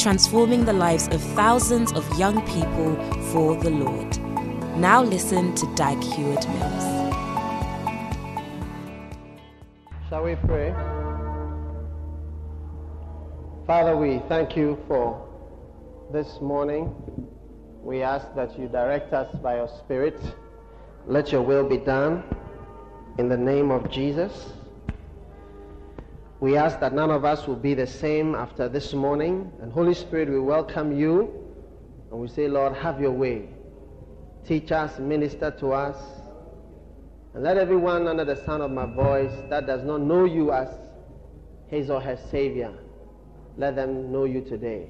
transforming the lives of thousands of young people for the Lord. Now listen to Dag Heward Mills. Shall we pray? Father, we thank you for this morning. We ask that you direct us by your Spirit. Let your will be done in the name of Jesus. We ask that none of us will be the same after this morning. And Holy Spirit, we welcome you. And we say, Lord, have your way. Teach us, minister to us. And let everyone under the sound of my voice that does not know you as his or her Savior let them know you today.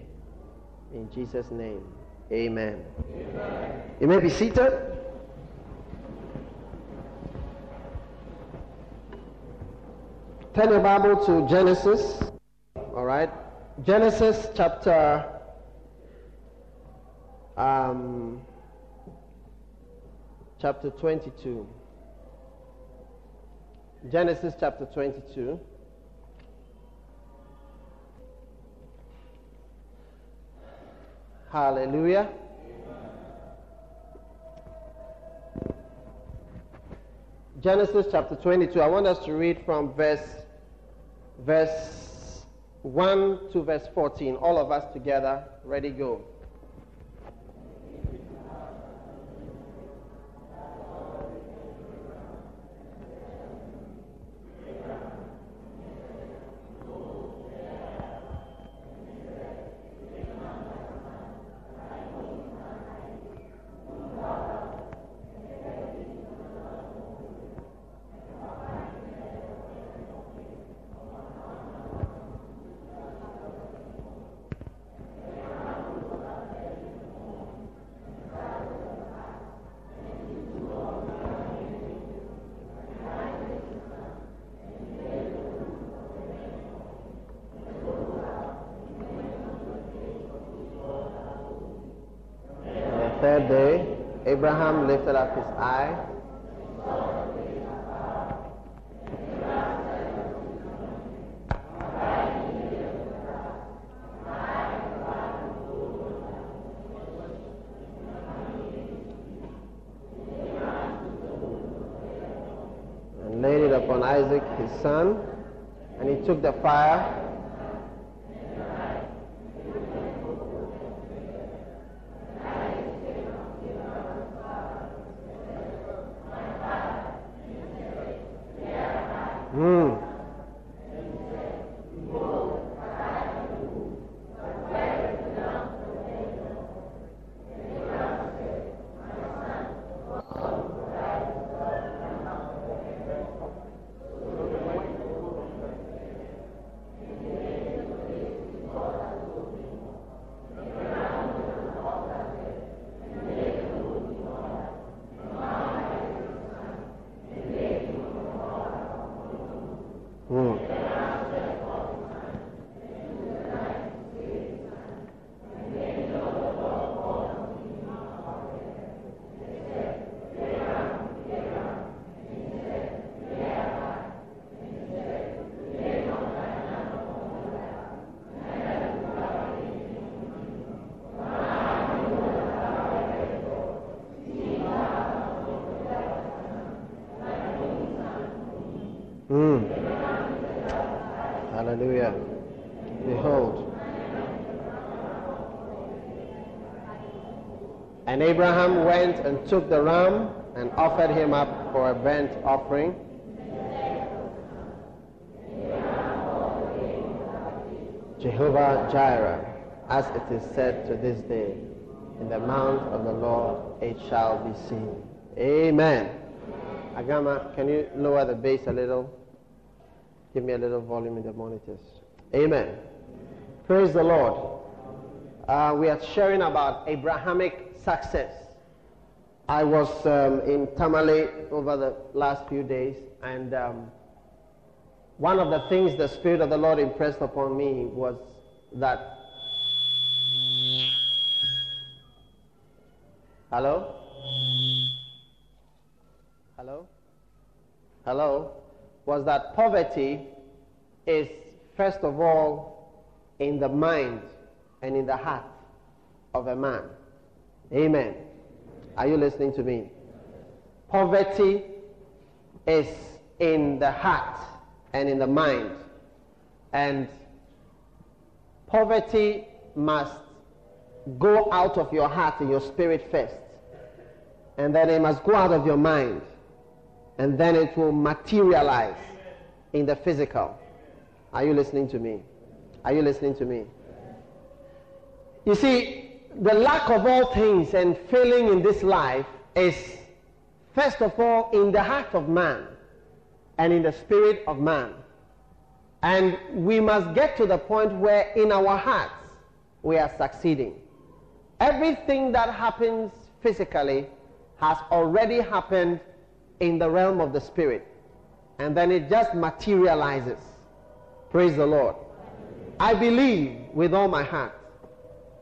In Jesus' name, amen. amen. You may be seated. Turn your Bible to Genesis. All right. Genesis chapter um, chapter 22. Genesis chapter 22. Hallelujah. Genesis chapter 22. I want us to read from verse verse 1 to verse 14. All of us together. Ready, go. third day, Abraham lifted up his eye. And laid it upon Isaac his son, and he took the fire Hallelujah. Behold. And Abraham went and took the ram and offered him up for a burnt offering. Jehovah Jireh, as it is said to this day, in the mount of the Lord it shall be seen. Amen. Agama, can you lower the bass a little? Give me a little volume in the monitors. Amen. Praise the Lord. Uh, we are sharing about Abrahamic success. I was um, in Tamale over the last few days, and um, one of the things the Spirit of the Lord impressed upon me was that. Hello? Hello? Hello? Was that poverty is, first of all, in the mind and in the heart of a man. Amen. Are you listening to me? Poverty is in the heart and in the mind. And poverty must go out of your heart and your spirit first. And then it must go out of your mind. And then it will materialize in the physical. Are you listening to me? Are you listening to me? You see, the lack of all things and failing in this life is, first of all, in the heart of man and in the spirit of man. And we must get to the point where in our hearts we are succeeding. Everything that happens physically has already happened in the realm of the spirit. And then it just materializes. Praise the Lord. I believe with all my heart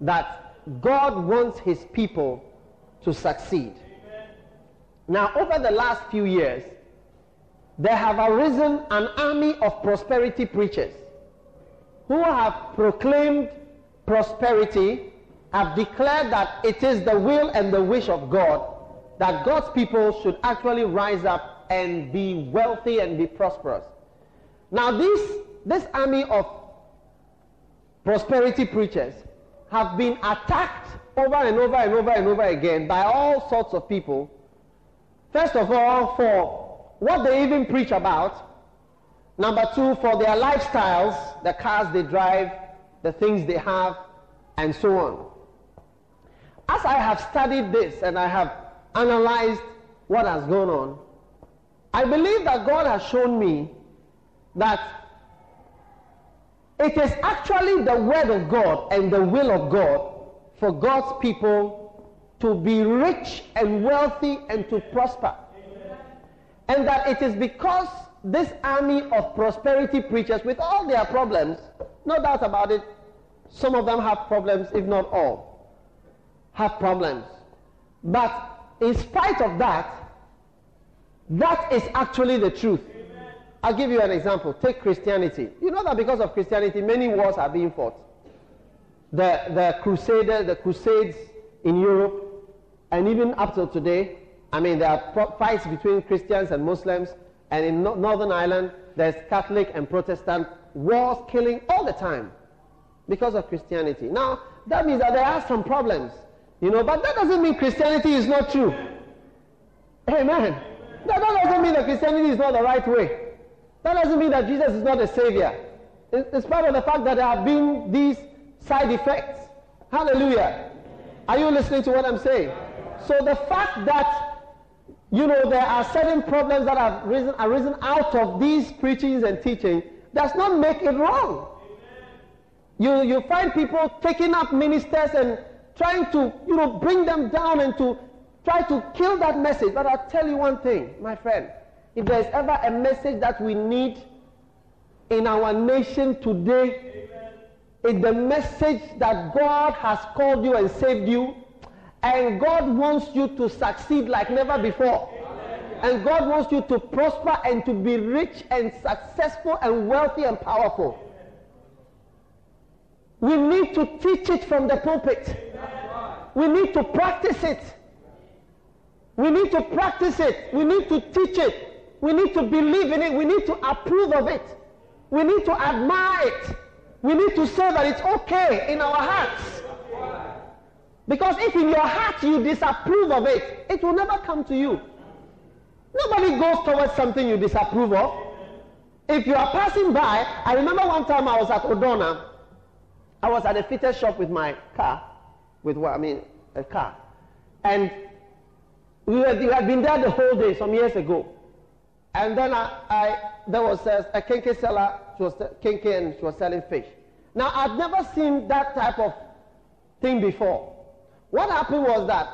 that God wants his people to succeed. Now, over the last few years, there have arisen an army of prosperity preachers who have proclaimed prosperity, have declared that it is the will and the wish of God that God's people should actually rise up and be wealthy and be prosperous. Now, this, this army of prosperity preachers have been attacked over and over and over and over again by all sorts of people. First of all, for what they even preach about. Number two, for their lifestyles, the cars they drive, the things they have, and so on. As I have studied this and I have analyzed what has gone on, I believe that God has shown me that it is actually the word of God and the will of God for God's people to be rich and wealthy and to prosper. And that it is because this army of prosperity preachers, with all their problems, no doubt about it, some of them have problems, if not all, have problems. But in spite of that, that is actually the truth. I'll give you an example. Take Christianity. You know that because of Christianity, many wars are being fought. The, the Crusader, the Crusades in Europe, and even up till today, I mean, there are fights between Christians and Muslims, and in no Northern Ireland, there's Catholic and Protestant wars killing all the time because of Christianity. Now, that means that there are some problems, you know, but that doesn't mean Christianity is not true. Amen. That doesn't mean that Christianity is not the right way. That doesn't mean that Jesus is not a savior. It's part of the fact that there have been these side effects. Hallelujah. Are you listening to what I'm saying? So the fact that, you know, there are certain problems that have risen, arisen out of these preachings and teaching does not make it wrong. You, you find people taking up ministers and trying to, you know, bring them down and to try to kill that message. But I'll tell you one thing, my friend. If there's ever a message that we need in our nation today, it's the message that God has called you and saved you, and God wants you to succeed like never before. And God wants you to prosper and to be rich and successful and wealthy and powerful. We need to teach it from the pulpit. We need to practice it. We need to practice it. We need to teach it. We need to believe in it. We need to approve of it. We need to admire it. We need to say that it's okay in our hearts. Because if in your heart you disapprove of it, it will never come to you. Nobody goes towards something you disapprove of. If you are passing by, I remember one time I was at Odona. I was at a fitter shop with my car, with what I mean, a car. And we had, we had been there the whole day some years ago. And then I, I there was a, a kenkey seller, she was kenkey and she was selling fish. Now, I'd never seen that type of thing before. What happened was that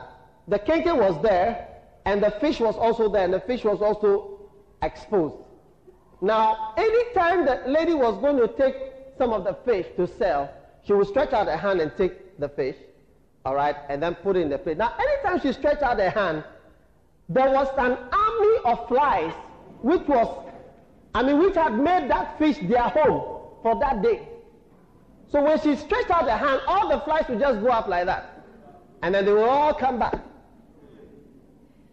the kenkey was there, and the fish was also there, and the fish was also exposed. Now, anytime the lady was going to take some of the fish to sell, she would stretch out her hand and take the fish, all right, and then put it in the plate. Now, anytime she stretched out her hand, there was an army of flies, which was, I mean, which had made that fish their home for that day. So when she stretched out her hand, all the flies would just go up like that. And then they would all come back.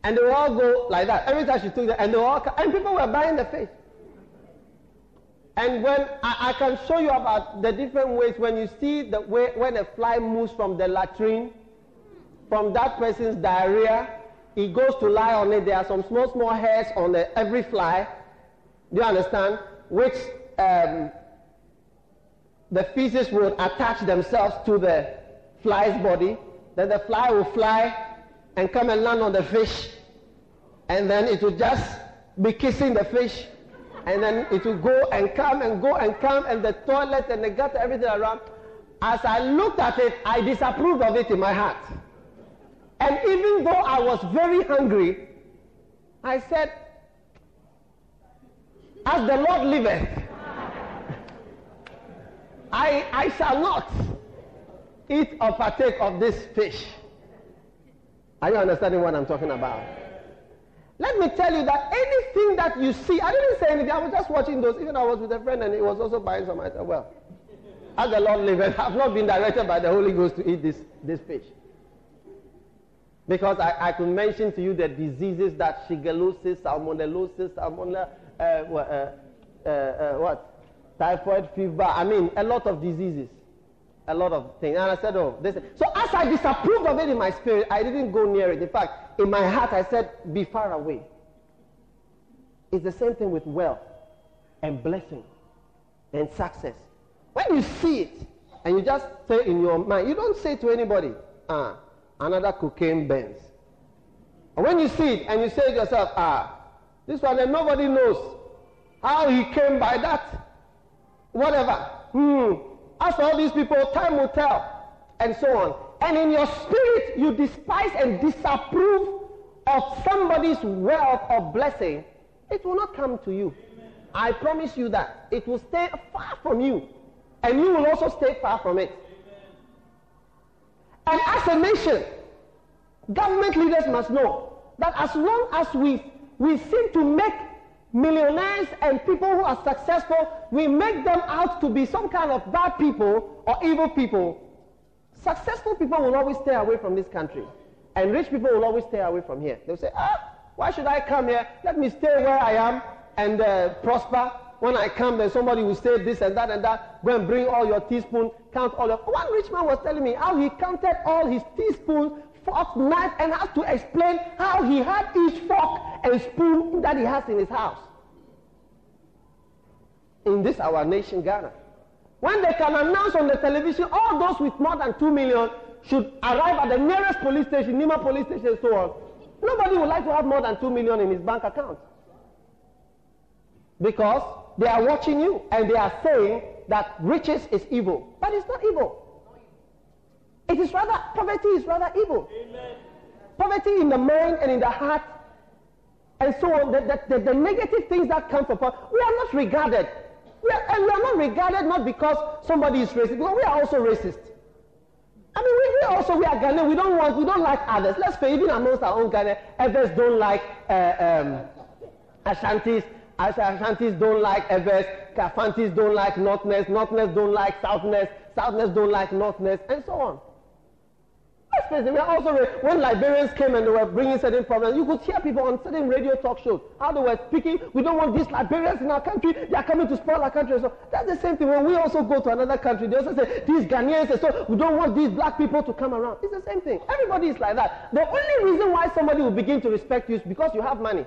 And they would all go like that. Every time she took that, and they will all come, and people were buying the fish. And when I, I, can show you about the different ways when you see the way when a fly moves from the latrine, from that person's diarrhea, it goes to lie on it. There are some small, small hairs on the, every fly. Do you understand? Which um, the feces would attach themselves to the fly's body. Then the fly will fly and come and land on the fish. And then it will just be kissing the fish and then it will go and come and go and come, and the toilet and the gutter, everything around. As I looked at it, I disapproved of it in my heart. And even though I was very hungry, I said, As the Lord liveth, I, I shall not eat or partake of this fish. Are you understanding what I'm talking about? Let me tell you that anything that you see, I didn't say anything. I was just watching those. Even I was with a friend and he was also buying some. I said, well, as the Lord liveth, I've not been directed by the Holy Ghost to eat this, this fish. Because I, I could mention to you the diseases that shigellosis, salmonellosis, salmonella, uh, uh, uh, uh, what? Typhoid fever. I mean, a lot of diseases. A lot of things. And I said, oh, this. So as I disapproved of it in my spirit, I didn't go near it. In fact, in my heart, I said, Be far away. It's the same thing with wealth and blessing and success. When you see it and you just say in your mind, you don't say to anybody, ah, another cocaine Benz. And when you see it and you say to yourself, ah, this one, and nobody knows how he came by that. Whatever. Hmm. As for all these people, time will tell. And so on and in your spirit you despise and disapprove of somebody's wealth or blessing, it will not come to you. I promise you that. It will stay far from you. And you will also stay far from it. And as a nation, government leaders must know that as long as we, we seem to make millionaires and people who are successful, we make them out to be some kind of bad people or evil people, Successful people will always stay away from this country. And rich people will always stay away from here. They'll say, ah, why should I come here? Let me stay where I am and uh, prosper. When I come, then somebody will say this and that and that. Go and bring all your teaspoons, count all your. One rich man was telling me how he counted all his teaspoons, forks, knife, and had to explain how he had each fork and spoon that he has in his house. In this our nation, Ghana. When they can announce on the television, all those with more than 2 million should arrive at the nearest police station, Nima police station, and so on. Nobody would like to have more than 2 million in his bank account. Because they are watching you and they are saying that riches is evil. But it's not evil. It is rather, poverty is rather evil. Amen. Poverty in the mind and in the heart and so on, the, the, the, the negative things that come from poverty, we are not regarded we are, and we are not regarded not because somebody is racist, because we are also racist. I mean, we, we also, we are Ghanaian, we don't want, we don't like others. Let's say, even amongst our own Ghanaian, others don't like uh, um, Ashantis, Ashantis don't like Ewes, Kafantis don't like Northness, Northness don't like Southness, Southness don't like Northness, and so on. Let's face it, we are also, when Liberians came and they were bringing certain problems, you could hear people on certain radio talk shows, how they were speaking, we don't want these Liberians in our country, they are coming to spoil our country. So that's the same thing when we also go to another country, they also say, these Ghanaians, so we don't want these black people to come around. It's the same thing. Everybody is like that. The only reason why somebody will begin to respect you is because you have money.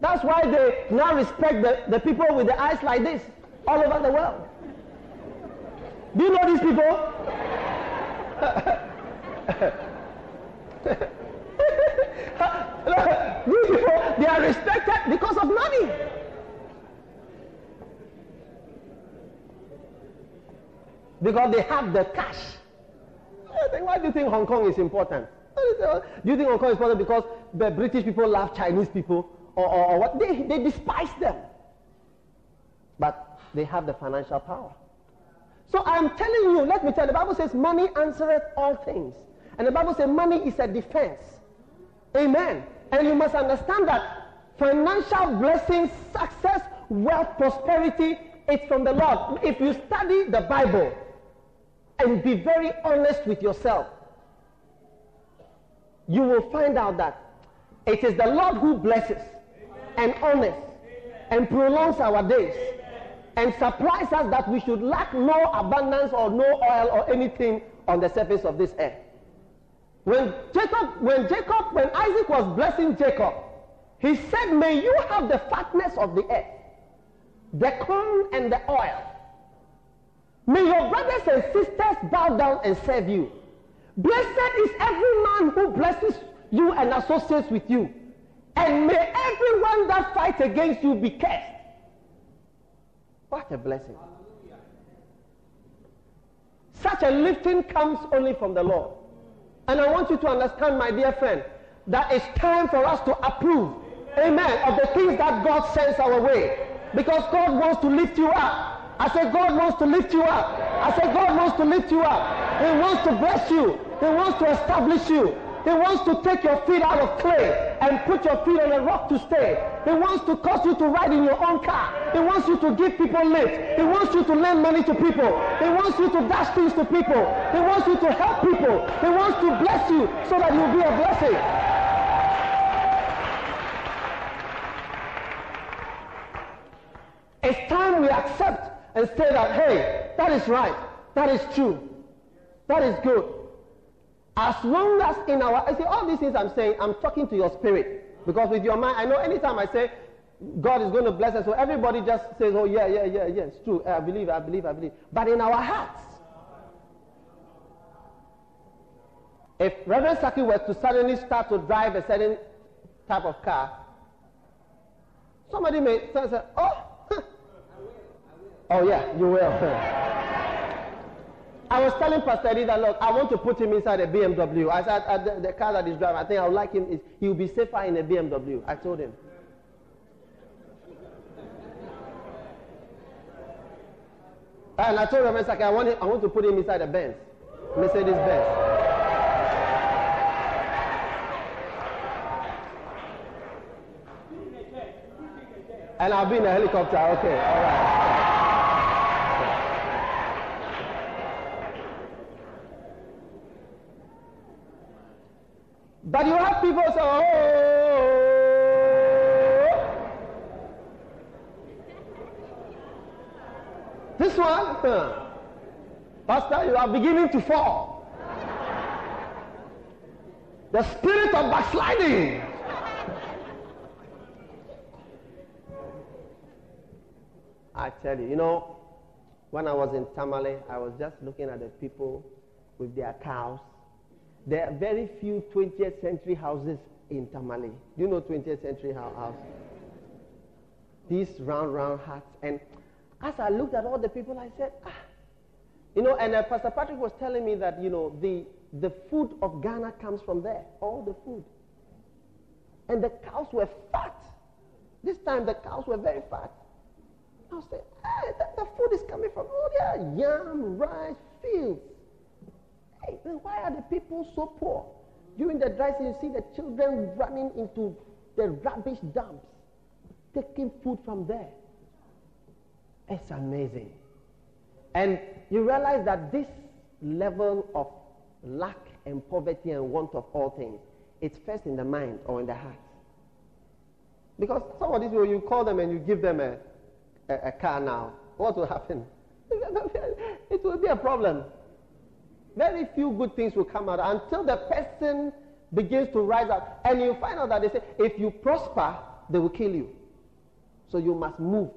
That's why they now respect the, the people with the eyes like this all over the world. Do you know these people? These people, they are respected because of money. Because they have the cash. Why do you think Hong Kong is important? Do you think Hong Kong is important because the British people love Chinese people or, or, or what? They, they despise them. But they have the financial power. So I'm telling you, let me tell you, the Bible says money answereth all things. And the Bible says money is a defense. Amen. And you must understand that financial blessings, success, wealth, prosperity, it's from the Lord. If you study the Bible and be very honest with yourself, you will find out that it is the Lord who blesses and honors and prolongs our days and supplies us that we should lack no abundance or no oil or anything on the surface of this earth. When Jacob, when Jacob, when Isaac was blessing Jacob, he said, May you have the fatness of the earth, the corn and the oil. May your brothers and sisters bow down and serve you. Blessed is every man who blesses you and associates with you. And may everyone that fights against you be cursed. What a blessing. Such a lifting comes only from the Lord. And I want you to understand, my dear friend, that it's time for us to approve, amen, of the things that God sends our way. Because God wants to lift you up. I said, God wants to lift you up. I said, God wants to lift you up. He wants to bless you. He wants to establish you. He wants to take your feet out of clay and put your feet on a rock to stay. He wants to cause you to ride in your own car. He wants you to give people lift. He wants you to lend money to people. He wants you to dash things to people. He wants you to help people. He wants to bless you so that you'll be a blessing. It's time we accept and say that, hey, that is right. That is true. That is good. As long as in our, I see all these things I'm saying, I'm talking to your spirit. Because with your mind, I know anytime I say God is going to bless us, so everybody just says, oh, yeah, yeah, yeah, yeah, it's true. I believe, I believe, I believe. But in our hearts, if Reverend Saki were to suddenly start to drive a certain type of car, somebody may say, oh, oh yeah, you will. I was telling Pastor Eddie that, look, I want to put him inside a BMW. I said, uh, the, the, car that he's driving, I think I would like him, he will be safer in a BMW. I told him. And I told him, like, I want, him, I want to put him inside a Benz, Mercedes Benz. And I'll be in a helicopter. Okay, all right. But you have people say, oh. This one, huh. Pastor, you are beginning to fall. The spirit of backsliding. I tell you, you know, when I was in Tamale, I was just looking at the people with their cows there are very few 20th century houses in Tamale. Do you know 20th century house? These round, round huts. And as I looked at all the people, I said, ah. You know, and uh, Pastor Patrick was telling me that, you know, the, the food of Ghana comes from there. All the food. And the cows were fat. This time the cows were very fat. I said, hey, the, the food is coming from, oh, yeah, yam, rice, fields. Why are the people so poor? During the dry season, you see the children running into the rubbish dumps, taking food from there. It's amazing. And you realize that this level of lack and poverty and want of all things, it's first in the mind or in the heart. Because some of these people, you call them and you give them a, a, a car now, what will happen? it will be a problem very few good things will come out until the person begins to rise up. And you find out that they say, if you prosper, they will kill you. So you must move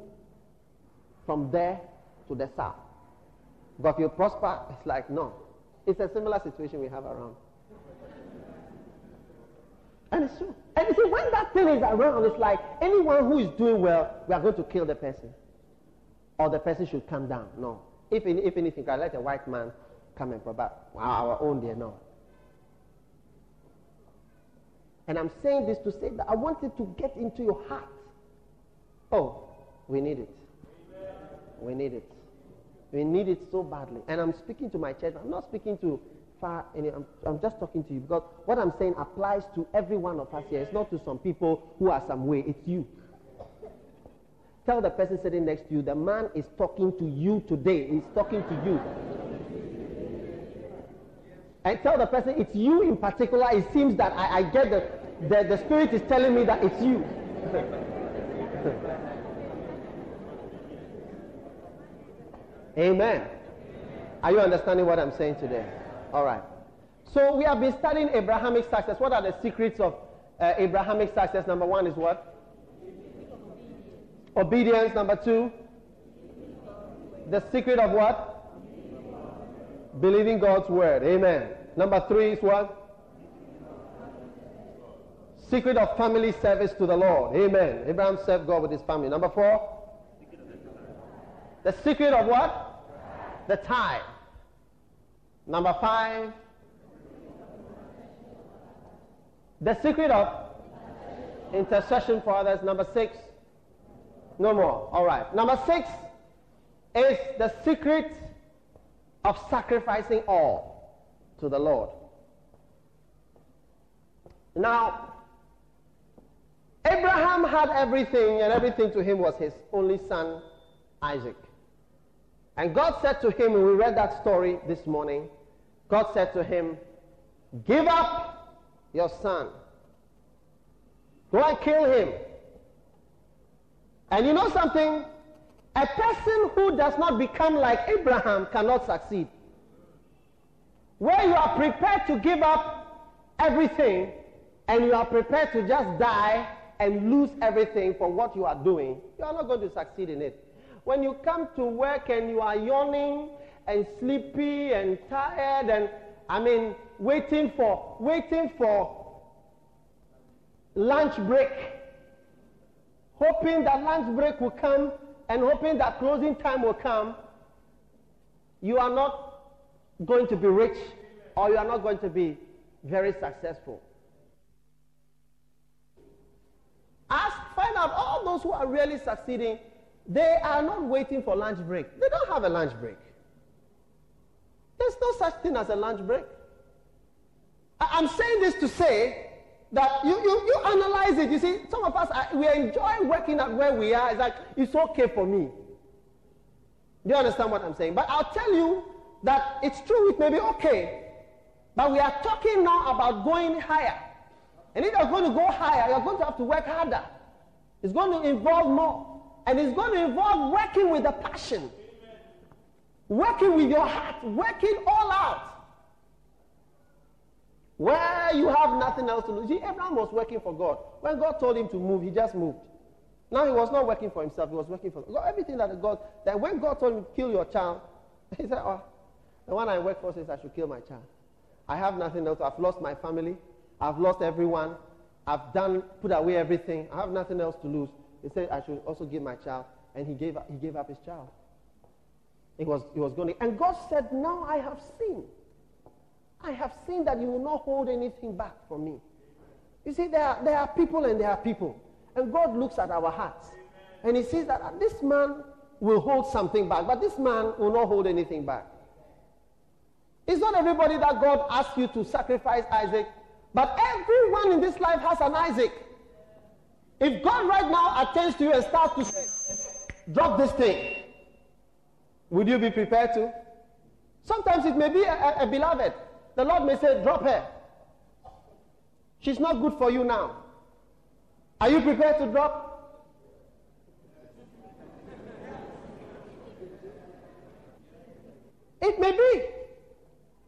from there to the south. But if you prosper, it's like, no. It's a similar situation we have around. And it's true. And you see, when that thing is around, it's like anyone who is doing well, we are going to kill the person. Or the person should come down. No. If, if anything, I let a white man come and provide our own there now. And I'm saying this to say that I want it to get into your heart. Oh, we need it. We need it. We need it so badly. And I'm speaking to my church. I'm not speaking to far. I'm, I'm just talking to you because what I'm saying applies to every one of us here. It's not to some people who are some way. It's you. Tell the person sitting next to you, the man is talking to you today. He's talking to you. And tell the person, it's you in particular. It seems that I, I get the, the, the spirit is telling me that it's you. Amen. Are you understanding what I'm saying today? All right. So we have been studying Abrahamic success. What are the secrets of uh, Abrahamic success? Number one is what? Obedience. Number two, the secret of what? Believing God's word. Amen. Number three is what? Secret of family service to the Lord. Amen. Abraham served God with his family. Number four, the secret of what? The tithe. Number five, the secret of intercession for others. Number six, no more. All right. Number six is the secret of sacrificing all to the Lord. Now, Abraham had everything, and everything to him was his only son, Isaac. And God said to him, we read that story this morning, God said to him, Give up your son. Go and kill him. And you know something? A person who does not become like Abraham cannot succeed. Where you are prepared to give up everything and you are prepared to just die and lose everything for what you are doing, you are not going to succeed in it. When you come to work and you are yawning and sleepy and tired and I mean waiting for waiting for lunch break hoping that lunch break will come and hoping that closing time will come, you are not going to be rich or you are not going to be very successful. Ask, find out all those who are really succeeding, they are not waiting for lunch break. They don't have a lunch break. There's no such thing as a lunch break. I'm saying this to say that you, you, you analyze it. You see, some of us, are, we enjoy working at where we are. It's like, it's okay for me. Do you understand what I'm saying? But I'll tell you that it's true, it may be okay. But we are talking now about going higher. And if you're going to go higher, you're going to have to work harder. It's going to involve more. And it's going to involve working with a passion. Working with your heart. Working all out. Where you have nothing else to lose. See, Abraham was working for God. When God told him to move, he just moved. Now he was not working for himself, he was working for God. Everything that God, that when God told him to kill your child, he said, Oh, the one I work for says I should kill my child. I have nothing else. I've lost my family. I've lost everyone. I've done, put away everything. I have nothing else to lose. He said I should also give my child. And he gave, he gave up his child. He was, he was going to, and God said, Now I have seen I have seen that you will not hold anything back from me. You see, there are, there are people and there are people. And God looks at our hearts. And he sees that this man will hold something back, but this man will not hold anything back. It's not everybody that God asks you to sacrifice Isaac, but everyone in this life has an Isaac. If God right now attends to you and starts to say, drop this thing, would you be prepared to? Sometimes it may be a, a, a beloved. The Lord may say, drop her. She's not good for you now. Are you prepared to drop? It may be.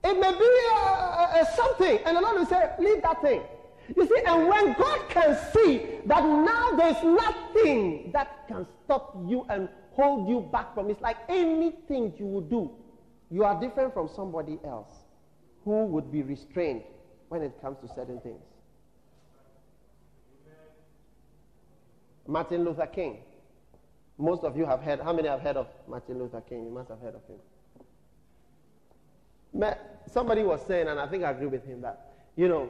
It may be uh, uh, something. And the Lord will say, leave that thing. You see, and when God can see that now there's nothing that can stop you and hold you back from it, it's like anything you will do, you are different from somebody else who would be restrained when it comes to certain things. Martin Luther King. Most of you have heard, how many have heard of Martin Luther King? You must have heard of him. Somebody was saying, and I think I agree with him, that, you know,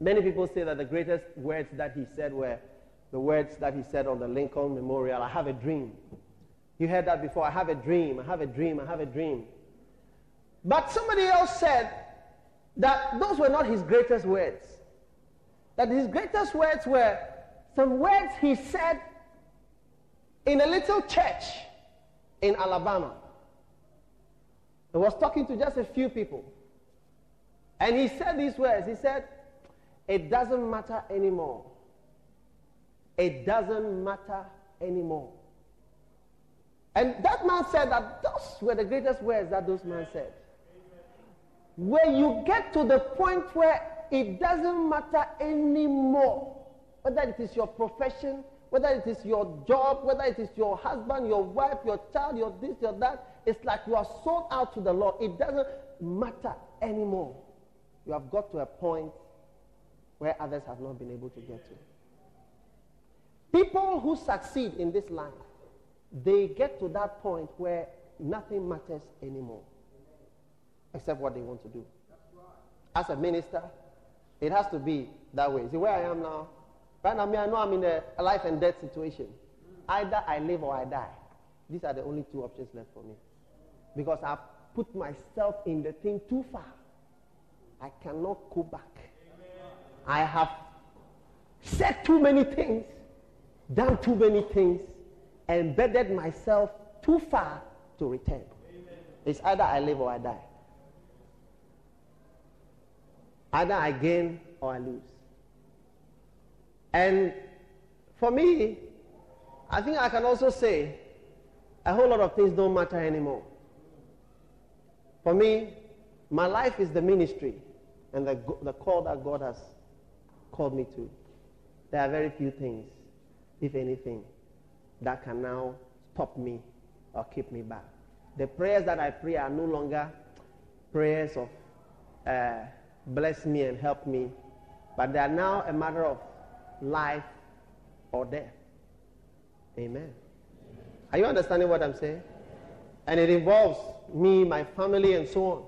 Many people say that the greatest words that he said were the words that he said on the Lincoln Memorial I have a dream. You heard that before. I have a dream. I have a dream. I have a dream. But somebody else said that those were not his greatest words. That his greatest words were some words he said in a little church in Alabama. He was talking to just a few people. And he said these words. He said, It doesn't matter anymore. It doesn't matter anymore. And that man said that those were the greatest words that those men said. Where you get to the point where it doesn't matter anymore, whether it is your profession, whether it is your job, whether it is your husband, your wife, your child, your this, your that, it's like you are sold out to the Lord. It doesn't matter anymore. You have got to a point where others have not been able to get to. People who succeed in this life they get to that point where nothing matters anymore except what they want to do. As a minister, it has to be that way. See where I am now? Right now, me, I know I'm in a, a life and death situation. Either I live or I die. These are the only two options left for me. Because I've put myself in the thing too far. I cannot go back. I have said too many things, done too many things, embedded myself too far to return. Amen. It's either I live or I die. Either I gain or I lose. And for me, I think I can also say a whole lot of things don't matter anymore. For me, my life is the ministry and the, the call that God has called me to. There are very few things, if anything, that can now stop me or keep me back. The prayers that I pray are no longer prayers of uh, bless me and help me, but they are now a matter of life or death. Amen. Are you understanding what I'm saying? And it involves me, my family, and so on.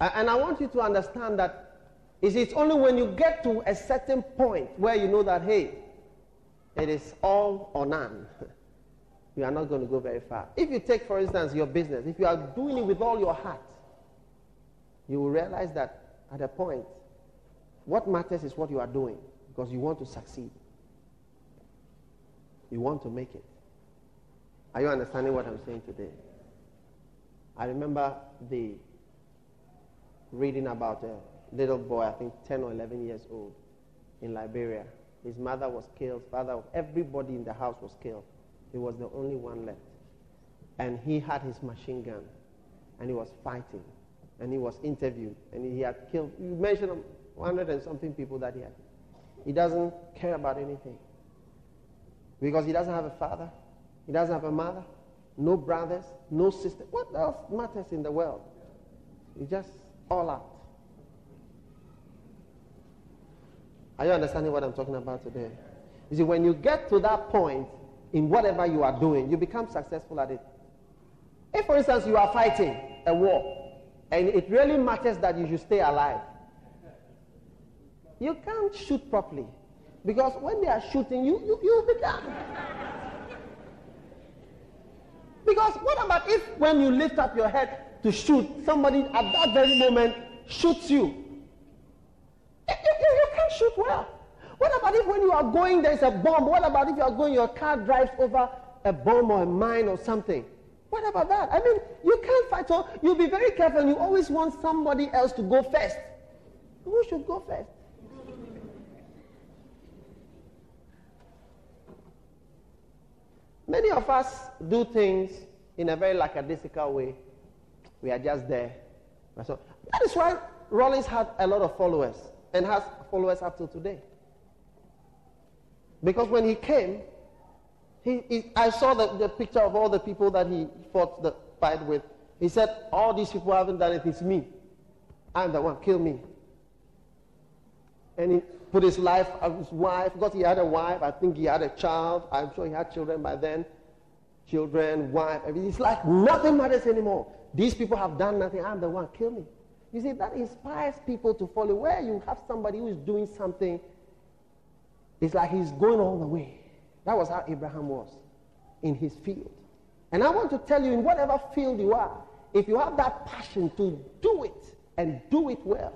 And I want you to understand that it's only when you get to a certain point where you know that, hey, it is all or none. you are not going to go very far. If you take, for instance, your business, if you are doing it with all your heart, you will realize that at a point, what matters is what you are doing because you want to succeed. You want to make it. Are you understanding what I'm saying today? I remember the reading about a little boy, I think 10 or 11 years old, in Liberia his mother was killed, father, everybody in the house was killed. He was the only one left. And he had his machine gun and he was fighting and he was interviewed and he had killed, you mentioned 100 and something people that he had. He doesn't care about anything because he doesn't have a father, he doesn't have a mother, no brothers, no sister. What else matters in the world? He just all out. Are you understanding what I'm talking about today? You see, when you get to that point in whatever you are doing, you become successful at it. If, for instance, you are fighting a war and it really matters that you should stay alive, you can't shoot properly. Because when they are shooting you, you, you become. Because what about if when you lift up your head to shoot, somebody at that very moment shoots you? You, you, you can't shoot well. What about if when you are going, there's a bomb? What about if you are going, your car drives over a bomb or a mine or something? What about that? I mean, you can't fight. So you'll be very careful and you always want somebody else to go first. Who should go first? Many of us do things in a very lackadaisical way. We are just there. So that is why Rawlings had a lot of followers and has followers up till today. Because when he came, he, he, I saw the, the picture of all the people that he fought the fight with. He said, All these people haven't done it, it's me. I'm the one, kill me. And he put his life, uh, his wife, because he had a wife, I think he had a child. I'm sure he had children by then. Children, wife. Mean, it's like nothing matters anymore. These people have done nothing. I'm the one, kill me. You see, that inspires people to follow. Where you have somebody who is doing something, it's like he's going all the way. That was how Abraham was in his field. And I want to tell you, in whatever field you are, if you have that passion to do it and do it well,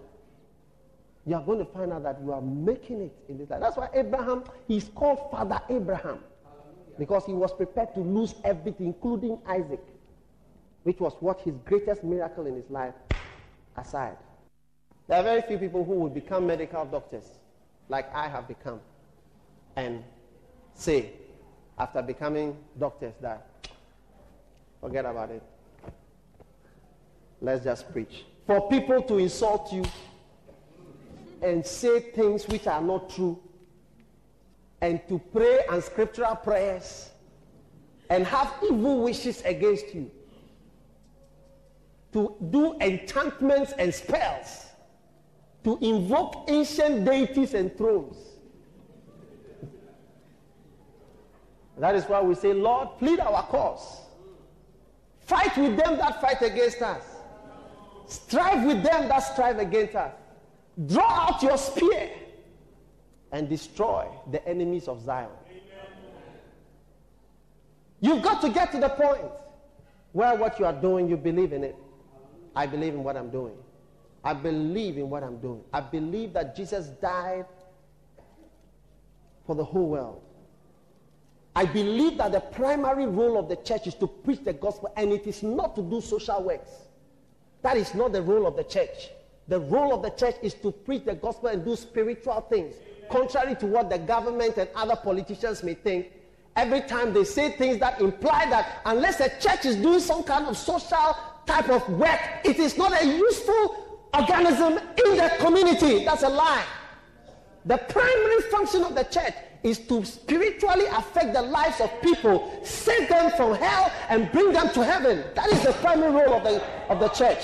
you are going to find out that you are making it in this life. That's why Abraham, he's called Father Abraham. Because he was prepared to lose everything, including Isaac, which was what his greatest miracle in his life aside. There are very few people who will become medical doctors like I have become and say, after becoming doctors, that forget about it. Let's just preach. For people to insult you and say things which are not true and to pray unscriptural prayers and have evil wishes against you to do enchantments and spells to invoke ancient deities and thrones. That is why we say lord plead our cause. Fight with them that fight against us. Strive with them that strive against us Draw out your spear and destroy the enemies of Zion. You've got to get to the point where what you are doing, you believe in it. I believe in what I'm doing. I believe in what I'm doing. I believe that Jesus died for the whole world. I believe that the primary role of the church is to preach the gospel and it is not to do social works. That is not the role of the church. The role of the church is to preach the gospel and do spiritual things. Contrary to what the government and other politicians may think, every time they say things that imply that unless the church is doing some kind of social type of work, it is not a useful organism in the community. That's a lie. The primary function of the church is to spiritually affect the lives of people, save them from hell, and bring them to heaven. That is the primary role of the, of the church.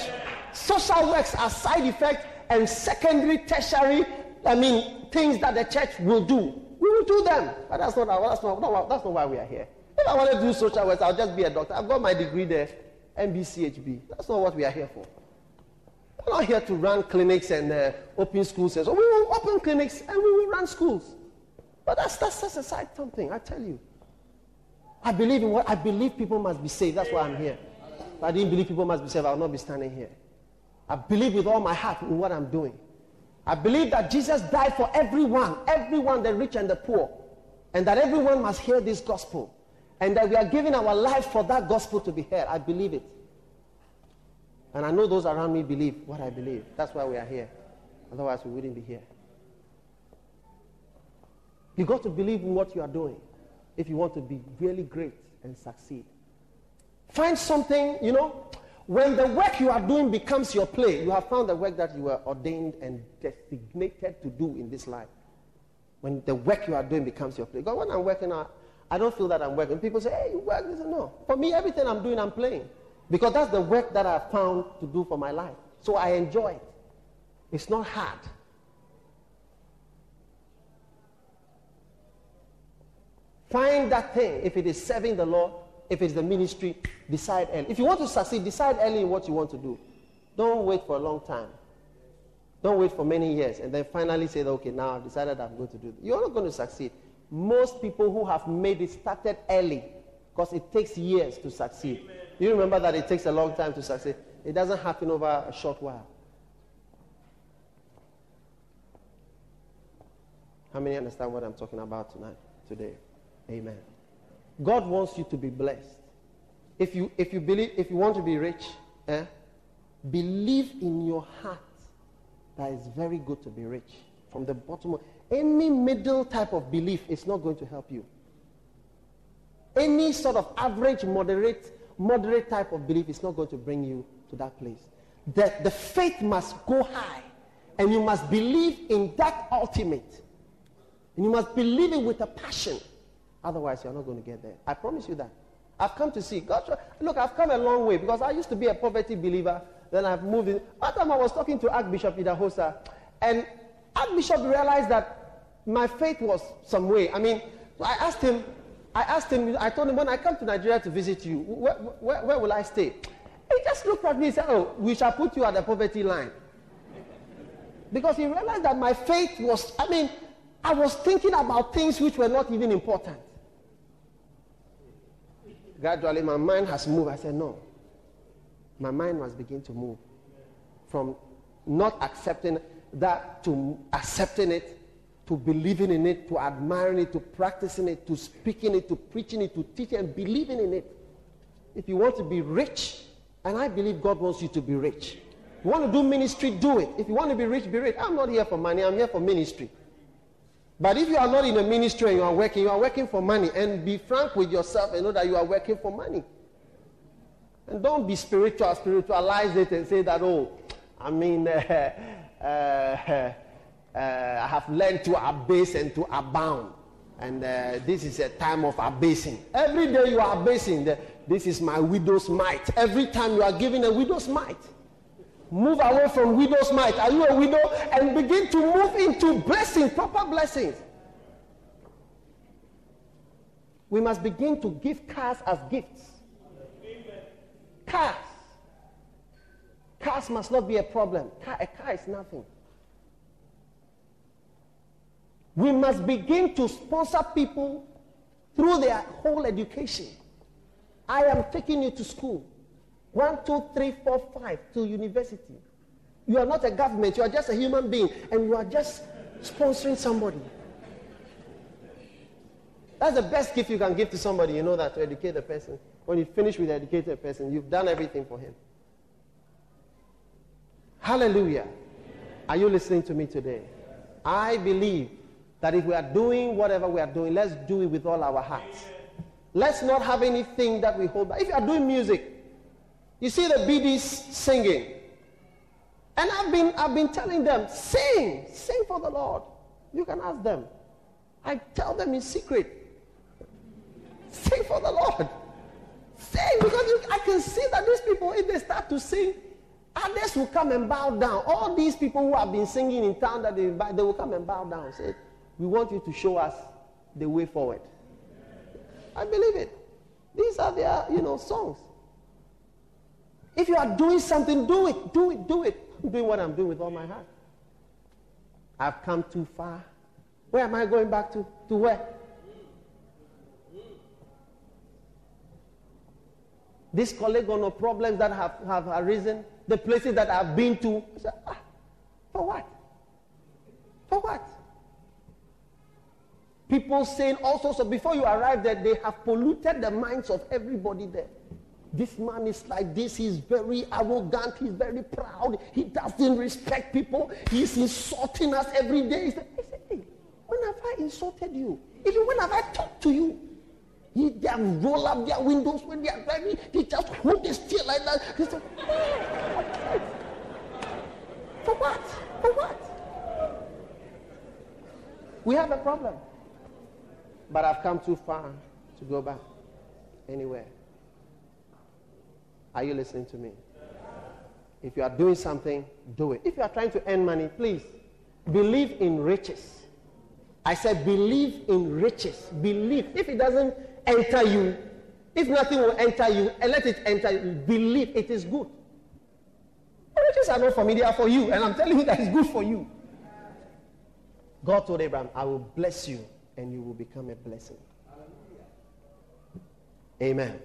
Social works are side effects and secondary, tertiary, I mean, things that the church will do. We will do them. But that's not, that's not, that's not why we are here. If I want to do social work, I'll just be a doctor. I've got my degree there, MBCHB. That's not what we are here for. We're not here to run clinics and uh, open schools. So we will open clinics and we will run schools. But that's, that's, that's a side something, I tell you. I believe in what I believe people must be saved. That's why I'm here. If I didn't believe people must be saved, I would not be standing here. I believe with all my heart in what I'm doing. I believe that Jesus died for everyone, everyone, the rich and the poor, and that everyone must hear this gospel, and that we are giving our life for that gospel to be heard. I believe it. And I know those around me believe what I believe. That's why we are here. Otherwise, we wouldn't be here. You got to believe in what you are doing if you want to be really great and succeed. Find something, you know, when the work you are doing becomes your play, you have found the work that you were ordained and designated to do in this life. When the work you are doing becomes your play. God, when I'm working, I, I don't feel that I'm working. People say, hey, you work. They say, no. For me, everything I'm doing, I'm playing. Because that's the work that I found to do for my life. So I enjoy it. It's not hard. Find that thing. If it is serving the Lord, if it's the ministry, decide early. If you want to succeed, decide early in what you want to do. Don't wait for a long time. Don't wait for many years and then finally say, okay, now I've decided I'm going to do it. You're not going to succeed. Most people who have made it started early because it takes years to succeed. Amen. You remember that it takes a long time to succeed. It doesn't happen over a short while. How many understand what I'm talking about tonight, today? Amen. God wants you to be blessed. If you, if you believe, if you want to be rich, eh, believe in your heart that it's very good to be rich. From the bottom of any middle type of belief is not going to help you. Any sort of average, moderate, moderate type of belief is not going to bring you to that place. The, the faith must go high. And you must believe in that ultimate. And you must believe it with a passion. Otherwise, you're not going to get there. I promise you that. I've come to see. God, look, I've come a long way because I used to be a poverty believer. Then I've moved in. Time I was talking to Archbishop Idahosa, and Archbishop realized that my faith was some way. I mean, I asked him, I asked him, I told him, when I come to Nigeria to visit you, where, where, where will I stay? He just looked at me and said, oh, we shall put you at the poverty line. Because he realized that my faith was, I mean, I was thinking about things which were not even important. Gradually, my mind has moved. I said, no. My mind must begin to move from not accepting that to accepting it, to believing in it, to admiring it, to practicing it, to speaking it, to preaching it, to teaching and believing in it. If you want to be rich, and I believe God wants you to be rich. You want to do ministry, do it. If you want to be rich, be rich. I'm not here for money, I'm here for ministry. But if you are not in a ministry and you are working, you are working for money. And be frank with yourself and know that you are working for money. And don't be spiritual, spiritualize it and say that, oh, I mean, uh, uh, uh, I have learned to abase and to abound. And uh, this is a time of abasing. Every day you are abasing. This is my widow's mite. Every time you are giving a widow's mite. Move away from widow's mite. Are you a widow? And begin to move into blessing, proper blessings. We must begin to give cars as gifts. Cars. Cars must not be a problem. Car, a car is nothing. We must begin to sponsor people through their whole education. I am taking you to school. One, two, three, four, five to university. You are not a government, you are just a human being, and you are just sponsoring somebody. That's the best gift you can give to somebody, you know that, to educate the person. When you finish with educating a person, you've done everything for him. Hallelujah. Are you listening to me today? I believe that if we are doing whatever we are doing, let's do it with all our hearts. Let's not have anything that we hold back. If you are doing music, you see the BDs singing. And I've been, I've been telling them, sing, sing for the Lord. You can ask them. I tell them in secret, sing for the Lord. Sing because you, I can see that these people, if they start to sing, Others will come and bow down. All these people who have been singing in town that they they will come and bow down. Say, we want you to show us the way forward. I believe it. These are their, you know, songs. If you are doing something, do it, do it, do it. I'm doing what I'm doing with all my heart. I've come too far. Where am I going back to? To where? On the problems that have, have arisen, the places that I've been to. Ah, for what? For what? People saying all sorts of, before you arrive there, they have polluted the minds of everybody there. This man is like this. He's very arrogant. He's very proud. He doesn't respect people. He's insulting us every day. I say, hey, when have I insulted you? Even when have I talked to you? He, they roll up their windows when they are driving. They just hold the steer like that. They say, For what? For what? We have a problem. But I've come too far to go back anywhere. Are you listening to me? If you are doing something, do it. If you are trying to earn money, please believe in riches. I said, believe in riches. Believe. If it doesn't enter you, if nothing will enter you, and let it enter you, believe it is good. Riches are not familiar for you, and I'm telling you that it's good for you. God told Abraham, I will bless you, and you will become a blessing. Amen.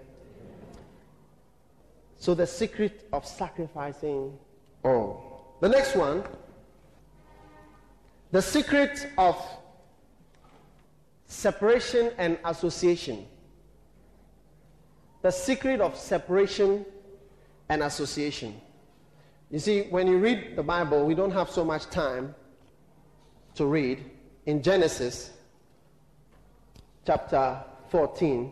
So, the secret of sacrificing all. The next one, the secret of Separation and association. The secret of separation and association. You see, when you read the Bible, we don't have so much time to read. In Genesis chapter 14,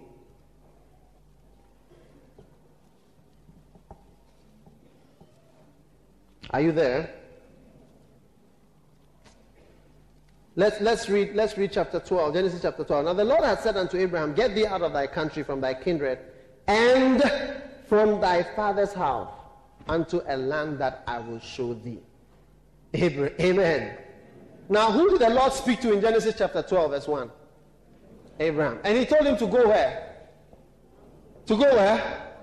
Are you there? Let's, let's, read, let's read chapter 12, Genesis chapter 12. Now the Lord had said unto Abraham, Get thee out of thy country, from thy kindred, and from thy father's house, unto a land that I will show thee. Abraham. Amen. Now, who did the Lord speak to in Genesis chapter 12, verse 1? Abraham. And he told him to go where? To go where?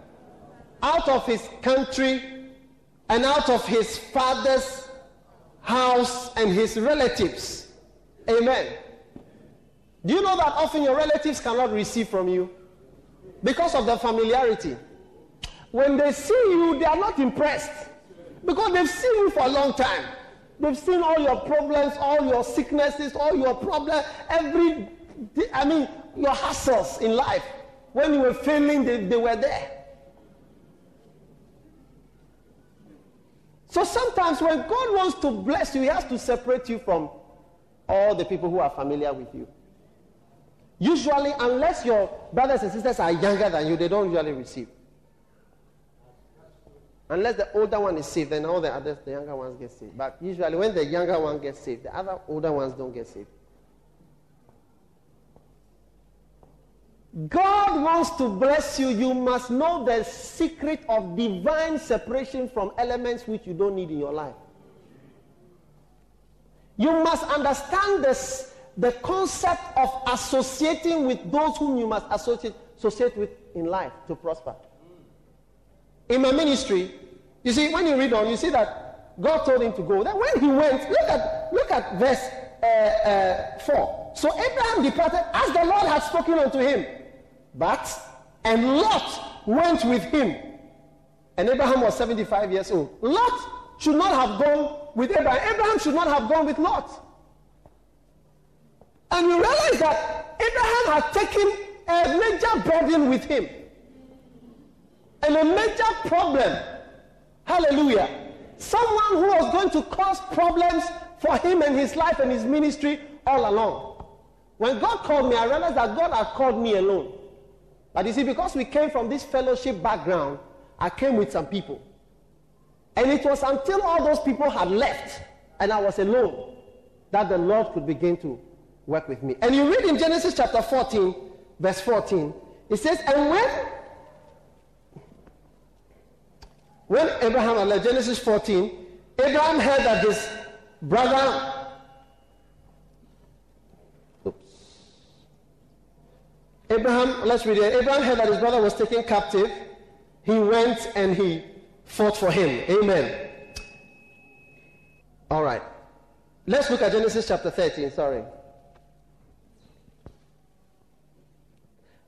Out of his country and out of his father's house, and his relatives. Amen. Do you know that often your relatives cannot receive from you because of the familiarity? When they see you, they are not impressed because they've seen you for a long time. They've seen all your problems, all your sicknesses, all your problems, every, I mean, your hassles in life. When you were failing, they, they were there. So sometimes when God wants to bless you, He has to separate you from all the people who are familiar with you. Usually, unless your brothers and sisters are younger than you, they don't usually receive. Unless the older one is saved, then all the others, the younger ones get saved. But usually, when the younger one gets saved, the other older ones don't get saved. God wants to bless you. You must know the secret of divine separation from elements which you don't need in your life. You must understand this, the concept of associating with those whom you must associate, associate with in life to prosper. In my ministry, you see, when you read on, you see that God told him to go. Then when he went, look at look at verse uh, uh, four. So Abraham departed as the Lord had spoken unto him, but and Lot went with him. And Abraham was 75 years old. Lot should not have gone with Abraham. Abraham should not have gone with Lot. And you realize that Abraham had taken a major burden with him and a major problem. Hallelujah. Someone who was going to cause problems for him and his life and his ministry all along. When God called me, I realized that God had called me alone. But you see, because we came from this fellowship background, I came with some people. And it was until all those people had left and I was alone that the Lord could begin to work with me. And you read in Genesis chapter 14, verse 14, it says, And when when Abraham, Genesis 14, Abraham heard that his brother, Abraham, let's read it. Abraham heard that his brother was taken captive. He went and he fought for him. Amen. All right. Let's look at Genesis chapter 13. Sorry.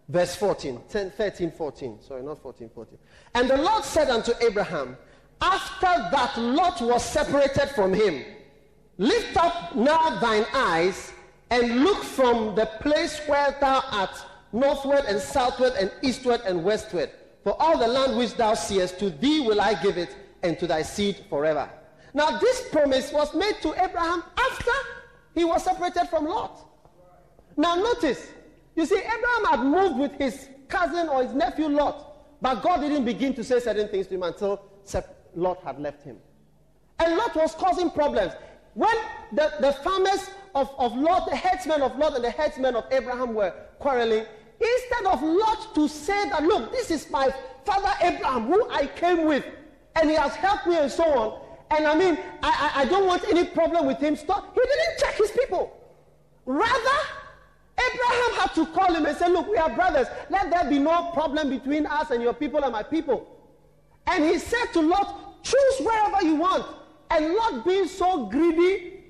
Verse 14, 10, 13, 14. Sorry, not 14, 14. And the Lord said unto Abraham, After that Lot was separated from him, lift up now thine eyes and look from the place where thou art, northward and southward and eastward and westward. For all the land which thou seest, to thee will I give it, and to thy seed forever. Now, this promise was made to Abraham after he was separated from Lot. Now, notice you see, Abraham had moved with his cousin or his nephew Lot, but God didn't begin to say certain things to him until Lot had left him. And Lot was causing problems. When the, the farmers of, of Lot, the headsmen of Lot and the headsmen of Abraham were quarreling, instead of Lot to say that, look, this is my father Abraham who I came with, and he has helped me and so on, and I mean, I, I, I don't want any problem with him, stop. He didn't check his people. Rather, Abraham had to call him and say, Look, we are brothers. Let there be no problem between us and your people and my people. And he said to Lot, Choose wherever you want. And not being so greedy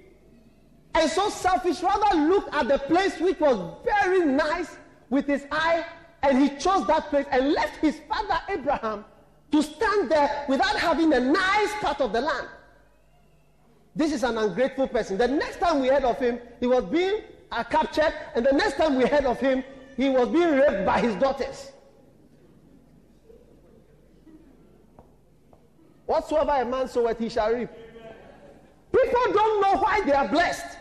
and so selfish, rather looked at the place which was very nice with his eye, and he chose that place and left his father Abraham to stand there without having a nice part of the land. This is an ungrateful person. The next time we heard of him, he was being are captured, and the next time we heard of him, he was being raped by his daughters. Whatsoever a man soweth, he shall reap. People don't know why they are blessed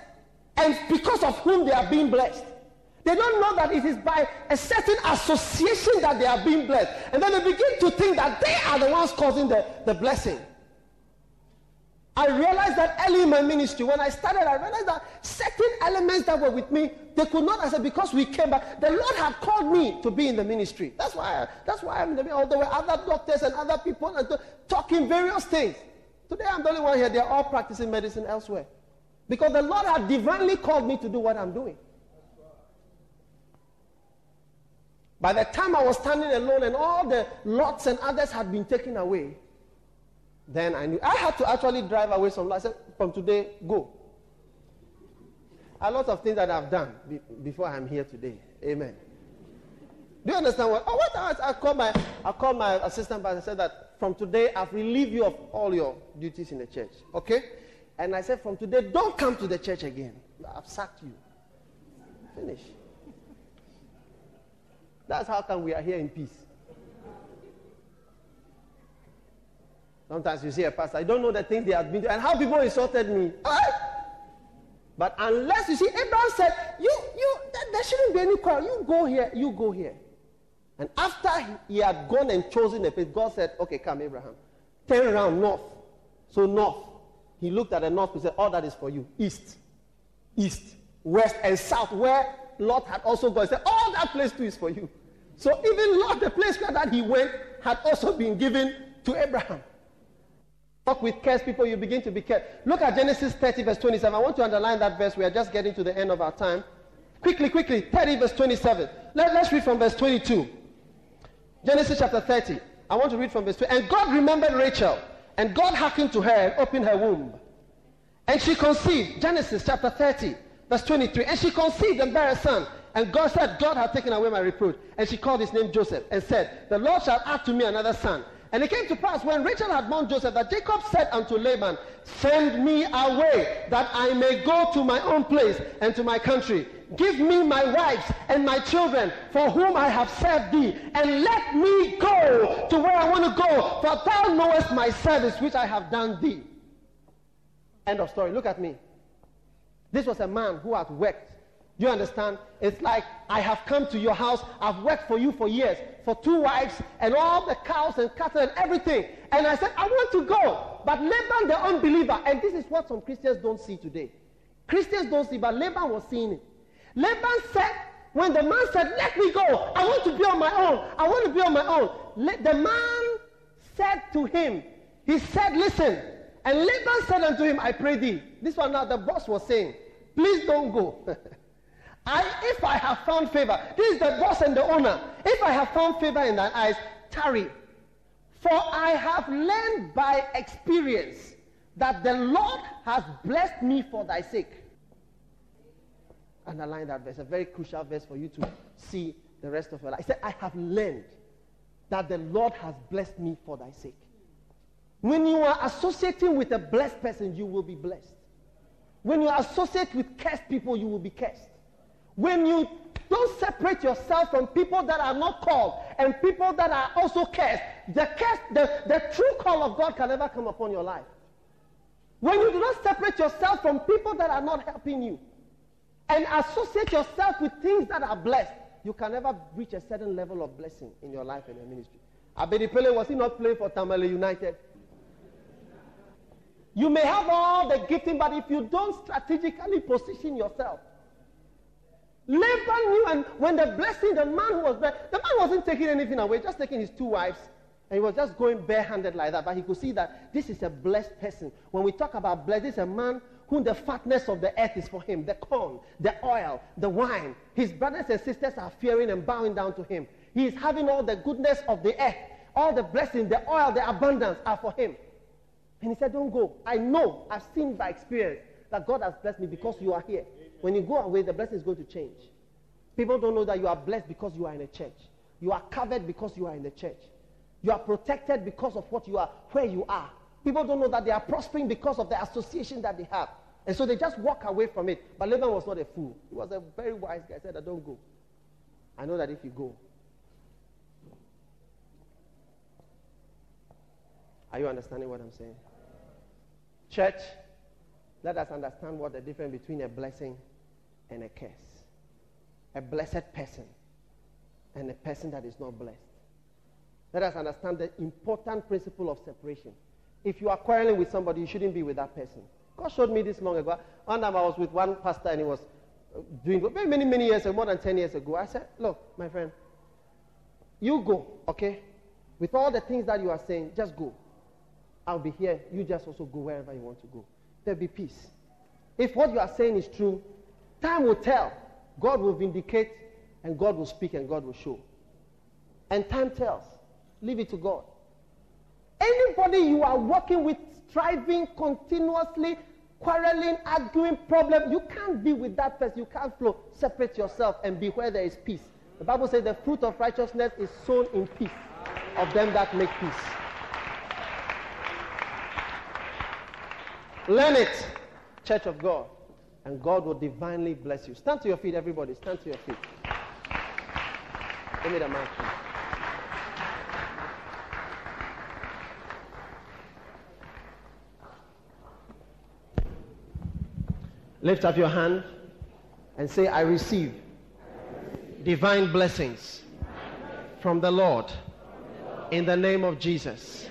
and because of whom they are being blessed. They don't know that it is by a certain association that they are being blessed. And then they begin to think that they are the ones causing the, the blessing. I realized that early in my ministry, when I started, I realized that certain elements that were with me, they could not. Said, because we came back, the Lord had called me to be in the ministry. That's why, I, that's why I'm in the ministry. There were other doctors and other people talking various things. Today, I'm the only one here. They're all practicing medicine elsewhere. Because the Lord had divinely called me to do what I'm doing. By the time I was standing alone and all the lots and others had been taken away, Then I knew I had to actually drive away some. Said, from today, go. A lot of things that I've done be, before I'm here today. Amen. Do you understand what? Oh, what I, I called my I called my assistant pastor and said that from today I've relieved you of all your duties in the church. Okay? And I said from today don't come to the church again. I've sacked you. Finish. That's how come we are here in peace. Sometimes you see a pastor, I don't know the things they have been doing, and how people insulted me. But unless you see, Abraham said, you, you, there shouldn't be any quarrel. You go here, you go here. And after he had gone and chosen a place, God said, okay, come, Abraham. Turn around north. So north. He looked at the north and said, all that is for you. East, east, west, and south, where Lot had also gone. He said, all that place too is for you. So even Lot, the place where that he went, had also been given to Abraham. Talk with cursed people, you begin to be cursed. Look at Genesis 30, verse 27. I want to underline that verse. We are just getting to the end of our time. Quickly, quickly. 30, verse 27. Let, let's read from verse 22. Genesis chapter 30. I want to read from verse 2. And God remembered Rachel, and God hearkened to her and opened her womb. And she conceived, Genesis chapter 30, verse 23. And she conceived and bare a son. And God said, God hath taken away my reproach. And she called his name Joseph and said, The Lord shall add to me another son. And it came to pass when Rachel had born Joseph that Jacob said unto Laban, Send me away that I may go to my own place and to my country. Give me my wives and my children for whom I have served thee, and let me go to where I want to go, for thou knowest my service which I have done thee. End of story. Look at me. This was a man who had worked you understand? It's like I have come to your house, I've worked for you for years, for two wives and all the cows and cattle and everything. And I said, I want to go. But Laban, the unbeliever, and this is what some Christians don't see today. Christians don't see, but Laban was seeing it. Laban said, when the man said, Let me go, I want to be on my own, I want to be on my own. the man said to him, He said, Listen. And Laban said unto him, I pray thee. This one now, the boss was saying, Please don't go. I, if I have found favor, this is the boss and the owner. If I have found favor in thine eyes, tarry. For I have learned by experience that the Lord has blessed me for thy sake. Underline that verse, a very crucial verse for you to see the rest of your life. I said, I have learned that the Lord has blessed me for thy sake. When you are associating with a blessed person, you will be blessed. When you associate with cursed people, you will be cursed. When you don't separate yourself from people that are not called and people that are also cursed, the, curse, the, the true call of God can never come upon your life. When you do not separate yourself from people that are not helping you and associate yourself with things that are blessed, you can never reach a certain level of blessing in your life and your ministry. Abedi Pele, was he not playing for Tamale United? You may have all the gifting, but if you don't strategically position yourself, Laban knew, and when the blessing, the man who was there, the man wasn't taking anything away, just taking his two wives, and he was just going barehanded like that. But he could see that this is a blessed person. When we talk about blessed, this is a man whom the fatness of the earth is for him the corn, the oil, the wine. His brothers and sisters are fearing and bowing down to him. He is having all the goodness of the earth, all the blessings, the oil, the abundance are for him. And he said, Don't go. I know, I've seen by experience that God has blessed me because you are here. When you go away, the blessing is going to change. People don't know that you are blessed because you are in a church. You are covered because you are in the church. You are protected because of what you are, where you are. People don't know that they are prospering because of the association that they have. And so they just walk away from it. But Laban was not a fool. He was a very wise guy. He said, I don't go. I know that if you go. Are you understanding what I'm saying? Church, let us understand what the difference between a blessing and a curse. A blessed person and a person that is not blessed. Let us understand the important principle of separation. If you are quarreling with somebody, you shouldn't be with that person. God showed me this long ago. One time I was with one pastor and he was uh, doing very many, many years ago, more than 10 years ago. I said, Look, my friend, you go, okay? With all the things that you are saying, just go. I'll be here. You just also go wherever you want to go. There'll be peace. If what you are saying is true, time will tell. God will vindicate, and God will speak, and God will show. And time tells. Leave it to God. Anybody you are working with, striving continuously, quarreling, arguing, problem, you can't be with that person. You can't flow. Separate yourself and be where there is peace. The Bible says the fruit of righteousness is sown in peace of them that make peace. Learn it, Church of God, and God will divinely bless you. Stand to your feet, everybody. Stand to your feet. Give me the mic. Lift up your hand and say, I receive divine blessings from the Lord in the name of Jesus.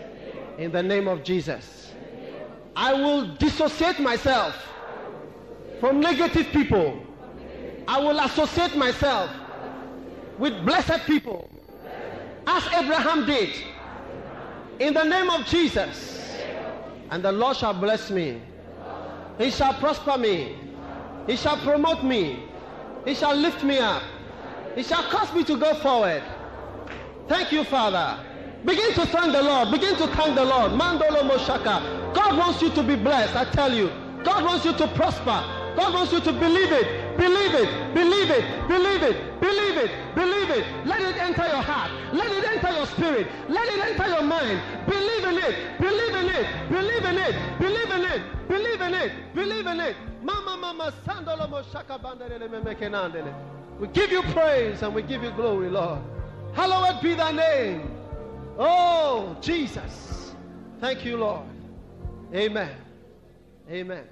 In the name of Jesus. I will dissociate myself from negative people. I will associate myself with blessed people as Abraham did. In the name of Jesus. And the Lord shall bless me. He shall prosper me. He shall promote me. He shall lift me up. He shall cause me to go forward. Thank you, Father. Begin to thank the Lord. Begin to thank the Lord. Mandolo Moshaka. God wants you to be blessed, I tell you. God wants you to prosper. God wants you to believe it. Believe it. Believe it. Believe it. Believe it. Believe it. Let it enter your heart. Let it enter your spirit. Let it enter your mind. Believe in it. Believe in it. Believe in it. Believe in it. Believe in it. Believe in it. Mama, mama, sandolo moshaka bandele memekenandele. We give you praise and we give you glory, Lord. Hallowed be thy name. Oh, Jesus. Thank you, Lord. Amen. Amen.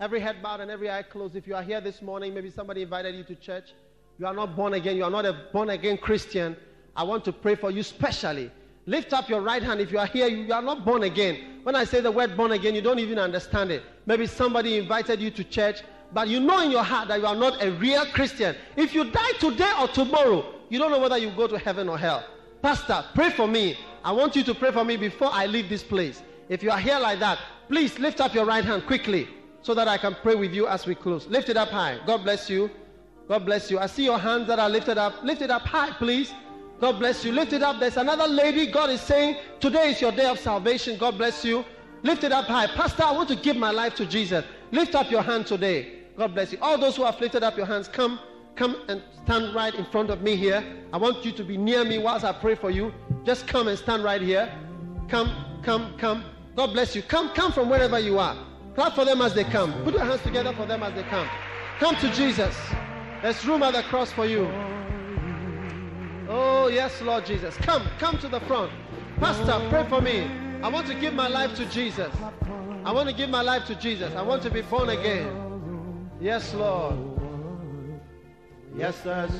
Every head bowed and every eye closed. If you are here this morning, maybe somebody invited you to church. You are not born again. You are not a born again Christian. I want to pray for you specially. Lift up your right hand if you are here. You are not born again. When I say the word born again, you don't even understand it. Maybe somebody invited you to church, but you know in your heart that you are not a real Christian. If you die today or tomorrow, you don't know whether you go to heaven or hell. Pastor, pray for me. I want you to pray for me before I leave this place. If you are here like that, please lift up your right hand quickly so that I can pray with you as we close. Lift it up high. God bless you. God bless you. I see your hands that are lifted up. Lift it up high, please. God bless you. Lift it up. There's another lady. God is saying, Today is your day of salvation. God bless you. Lift it up high. Pastor, I want to give my life to Jesus. Lift up your hand today. God bless you. All those who have lifted up your hands, come, come and stand right in front of me here. I want you to be near me whilst I pray for you. Just come and stand right here. Come, come, come. God bless you. Come, come from wherever you are. Clap for them as they come. Put your hands together for them as they come. Come to Jesus. There's room at the cross for you. Oh, yes, Lord Jesus. Come, come to the front. Pastor, pray for me. I want to give my life to Jesus. I want to give my life to Jesus. I want to be born again. Yes, Lord. Yes, that's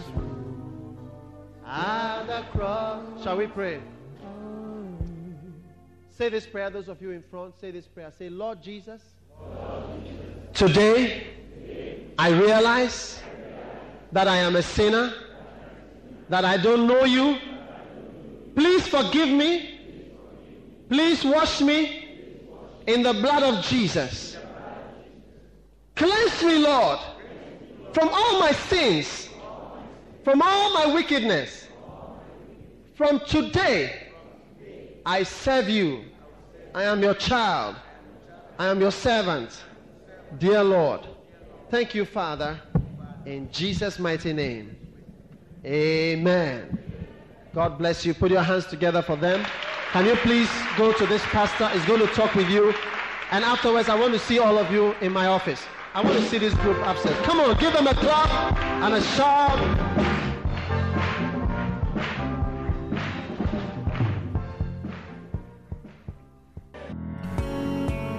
at ah, the cross. Shall we pray? Say this prayer, those of you in front, say this prayer. Say, Lord Jesus, today I realize that I am a sinner, that I don't know you. Please forgive me. Please wash me in the blood of Jesus. Cleanse me, Lord, from all my sins, from all my wickedness. From today, I serve you. I am your child. I am your servant. Dear Lord, thank you, Father, in Jesus' mighty name. Amen. God bless you. Put your hands together for them. Can you please go to this pastor? He's going to talk with you. And afterwards, I want to see all of you in my office. I want to see this group upstairs. Come on, give them a clap and a shout.